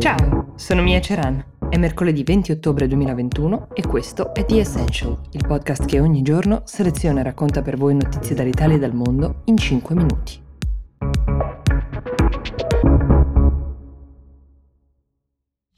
Ciao, sono Mia Ceran. È mercoledì 20 ottobre 2021 e questo è The Essential, il podcast che ogni giorno seleziona e racconta per voi notizie dall'Italia e dal mondo in 5 minuti.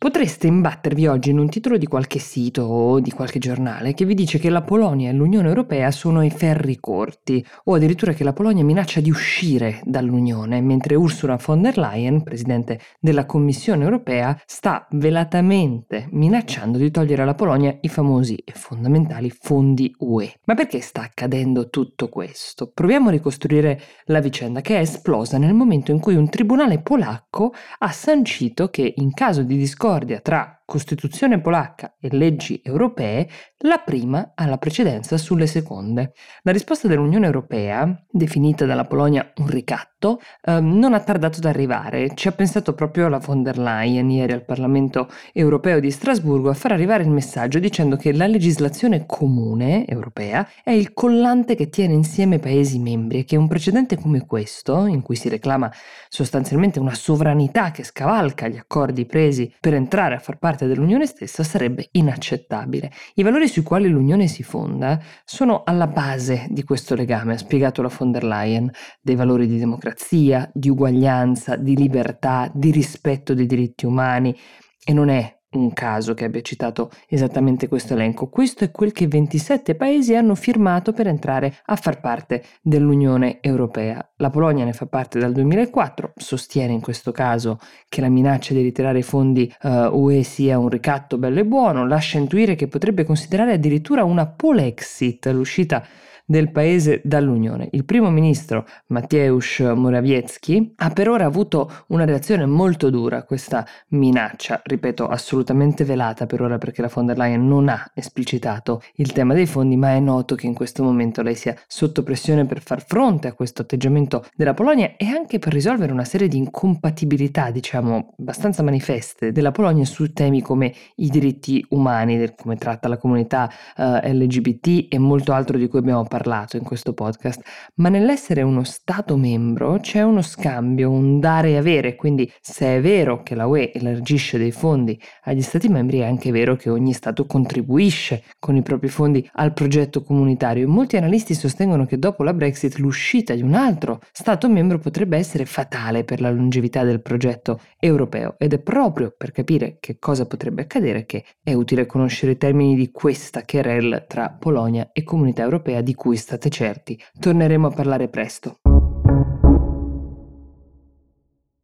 Potreste imbattervi oggi in un titolo di qualche sito o di qualche giornale che vi dice che la Polonia e l'Unione Europea sono ai ferri corti o addirittura che la Polonia minaccia di uscire dall'Unione, mentre Ursula von der Leyen, presidente della Commissione Europea, sta velatamente minacciando di togliere alla Polonia i famosi e fondamentali fondi UE. Ma perché sta accadendo tutto questo? Proviamo a ricostruire la vicenda che è esplosa nel momento in cui un tribunale polacco ha sancito che in caso di discordia discordia tra Costituzione polacca e leggi europee, la prima ha la precedenza sulle seconde. La risposta dell'Unione Europea, definita dalla Polonia un ricatto, eh, non ha tardato ad arrivare. Ci ha pensato proprio la von der Leyen ieri al Parlamento europeo di Strasburgo a far arrivare il messaggio dicendo che la legislazione comune europea è il collante che tiene insieme i Paesi membri e che un precedente come questo, in cui si reclama sostanzialmente una sovranità che scavalca gli accordi presi per entrare a far parte parte dell'Unione stessa sarebbe inaccettabile. I valori sui quali l'Unione si fonda sono alla base di questo legame, ha spiegato la von der Leyen, dei valori di democrazia, di uguaglianza, di libertà, di rispetto dei diritti umani e non è un caso che abbia citato esattamente questo elenco. Questo è quel che 27 paesi hanno firmato per entrare a far parte dell'Unione Europea. La Polonia ne fa parte dal 2004, sostiene in questo caso che la minaccia di ritirare i fondi eh, UE sia un ricatto bello e buono, lascia intuire che potrebbe considerare addirittura una polexit l'uscita del paese dall'Unione. Il primo ministro Mateusz Morawiecki ha per ora avuto una reazione molto dura a questa minaccia, ripeto, assolutamente velata per ora perché la von der Leyen non ha esplicitato il tema dei fondi, ma è noto che in questo momento lei sia sotto pressione per far fronte a questo atteggiamento della Polonia e anche per risolvere una serie di incompatibilità, diciamo, abbastanza manifeste della Polonia su temi come i diritti umani, come tratta la comunità eh, LGBT e molto altro di cui abbiamo parlato in questo podcast, ma nell'essere uno Stato membro c'è uno scambio, un dare e avere, quindi se è vero che la UE elargisce dei fondi agli Stati membri è anche vero che ogni Stato contribuisce con i propri fondi al progetto comunitario. Molti analisti sostengono che dopo la Brexit l'uscita di un altro Stato membro potrebbe essere fatale per la longevità del progetto europeo ed è proprio per capire che cosa potrebbe accadere che è utile conoscere i termini di questa querel tra Polonia e Comunità Europea di cui state certi torneremo a parlare presto.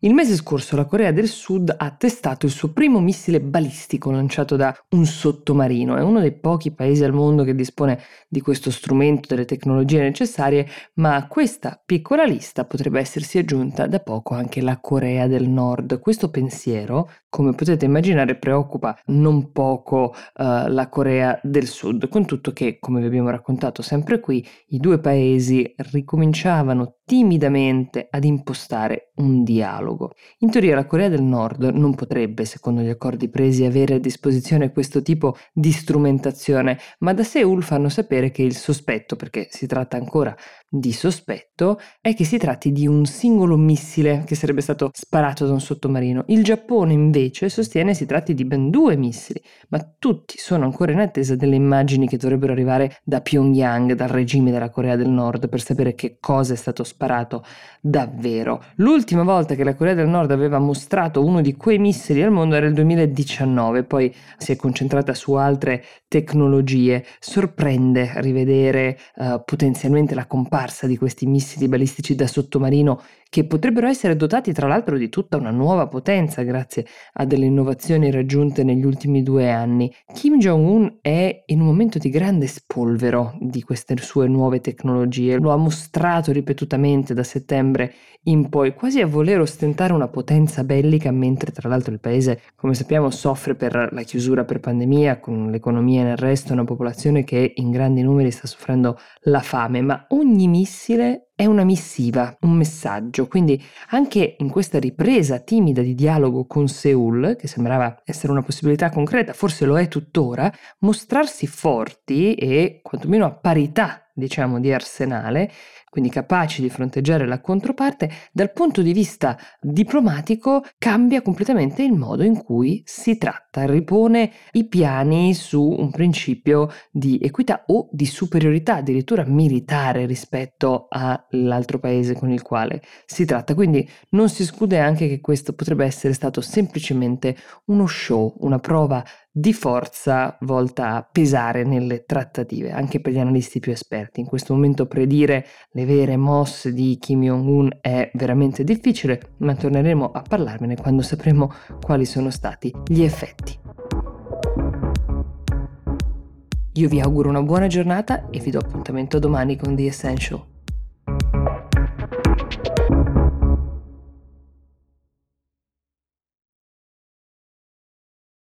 Il mese scorso la Corea del Sud ha testato il suo primo missile balistico lanciato da un sottomarino. È uno dei pochi paesi al mondo che dispone di questo strumento, delle tecnologie necessarie, ma a questa piccola lista potrebbe essersi aggiunta da poco anche la Corea del Nord. Questo pensiero, come potete immaginare, preoccupa non poco uh, la Corea del Sud, con tutto che, come vi abbiamo raccontato sempre qui, i due paesi ricominciavano timidamente ad impostare un dialogo. In teoria la Corea del Nord non potrebbe, secondo gli accordi presi, avere a disposizione questo tipo di strumentazione, ma da Seoul fanno sapere che il sospetto, perché si tratta ancora di sospetto, è che si tratti di un singolo missile che sarebbe stato sparato da un sottomarino. Il Giappone invece sostiene si tratti di ben due missili, ma tutti sono ancora in attesa delle immagini che dovrebbero arrivare da Pyongyang, dal regime della Corea del Nord, per sapere che cosa è stato sparato davvero. L'ultima volta che la Corea del Nord aveva mostrato uno di quei missili al mondo era il 2019, poi si è concentrata su altre tecnologie. Sorprende rivedere uh, potenzialmente la comparsa di questi missili balistici da sottomarino che potrebbero essere dotati tra l'altro di tutta una nuova potenza grazie a delle innovazioni raggiunte negli ultimi due anni. Kim Jong-un è in un momento di grande spolvero di queste sue nuove tecnologie, lo ha mostrato ripetutamente da settembre in poi, quasi a voler ostentare una potenza bellica, mentre tra l'altro il paese, come sappiamo, soffre per la chiusura per pandemia, con l'economia nel resto, una popolazione che in grandi numeri sta soffrendo la fame, ma ogni missile è una missiva, un messaggio, quindi anche in questa ripresa timida di dialogo con Seoul, che sembrava essere una possibilità concreta, forse lo è tuttora, mostrarsi forti e quantomeno a parità diciamo, di arsenale, quindi capaci di fronteggiare la controparte, dal punto di vista diplomatico cambia completamente il modo in cui si tratta, ripone i piani su un principio di equità o di superiorità addirittura militare rispetto all'altro paese con il quale si tratta. Quindi non si esclude anche che questo potrebbe essere stato semplicemente uno show, una prova di forza volta a pesare nelle trattative, anche per gli analisti più esperti. In questo momento predire le vere mosse di Kim Jong-un è veramente difficile, ma torneremo a parlarmene quando sapremo quali sono stati gli effetti. Io vi auguro una buona giornata e vi do appuntamento domani con The Essential.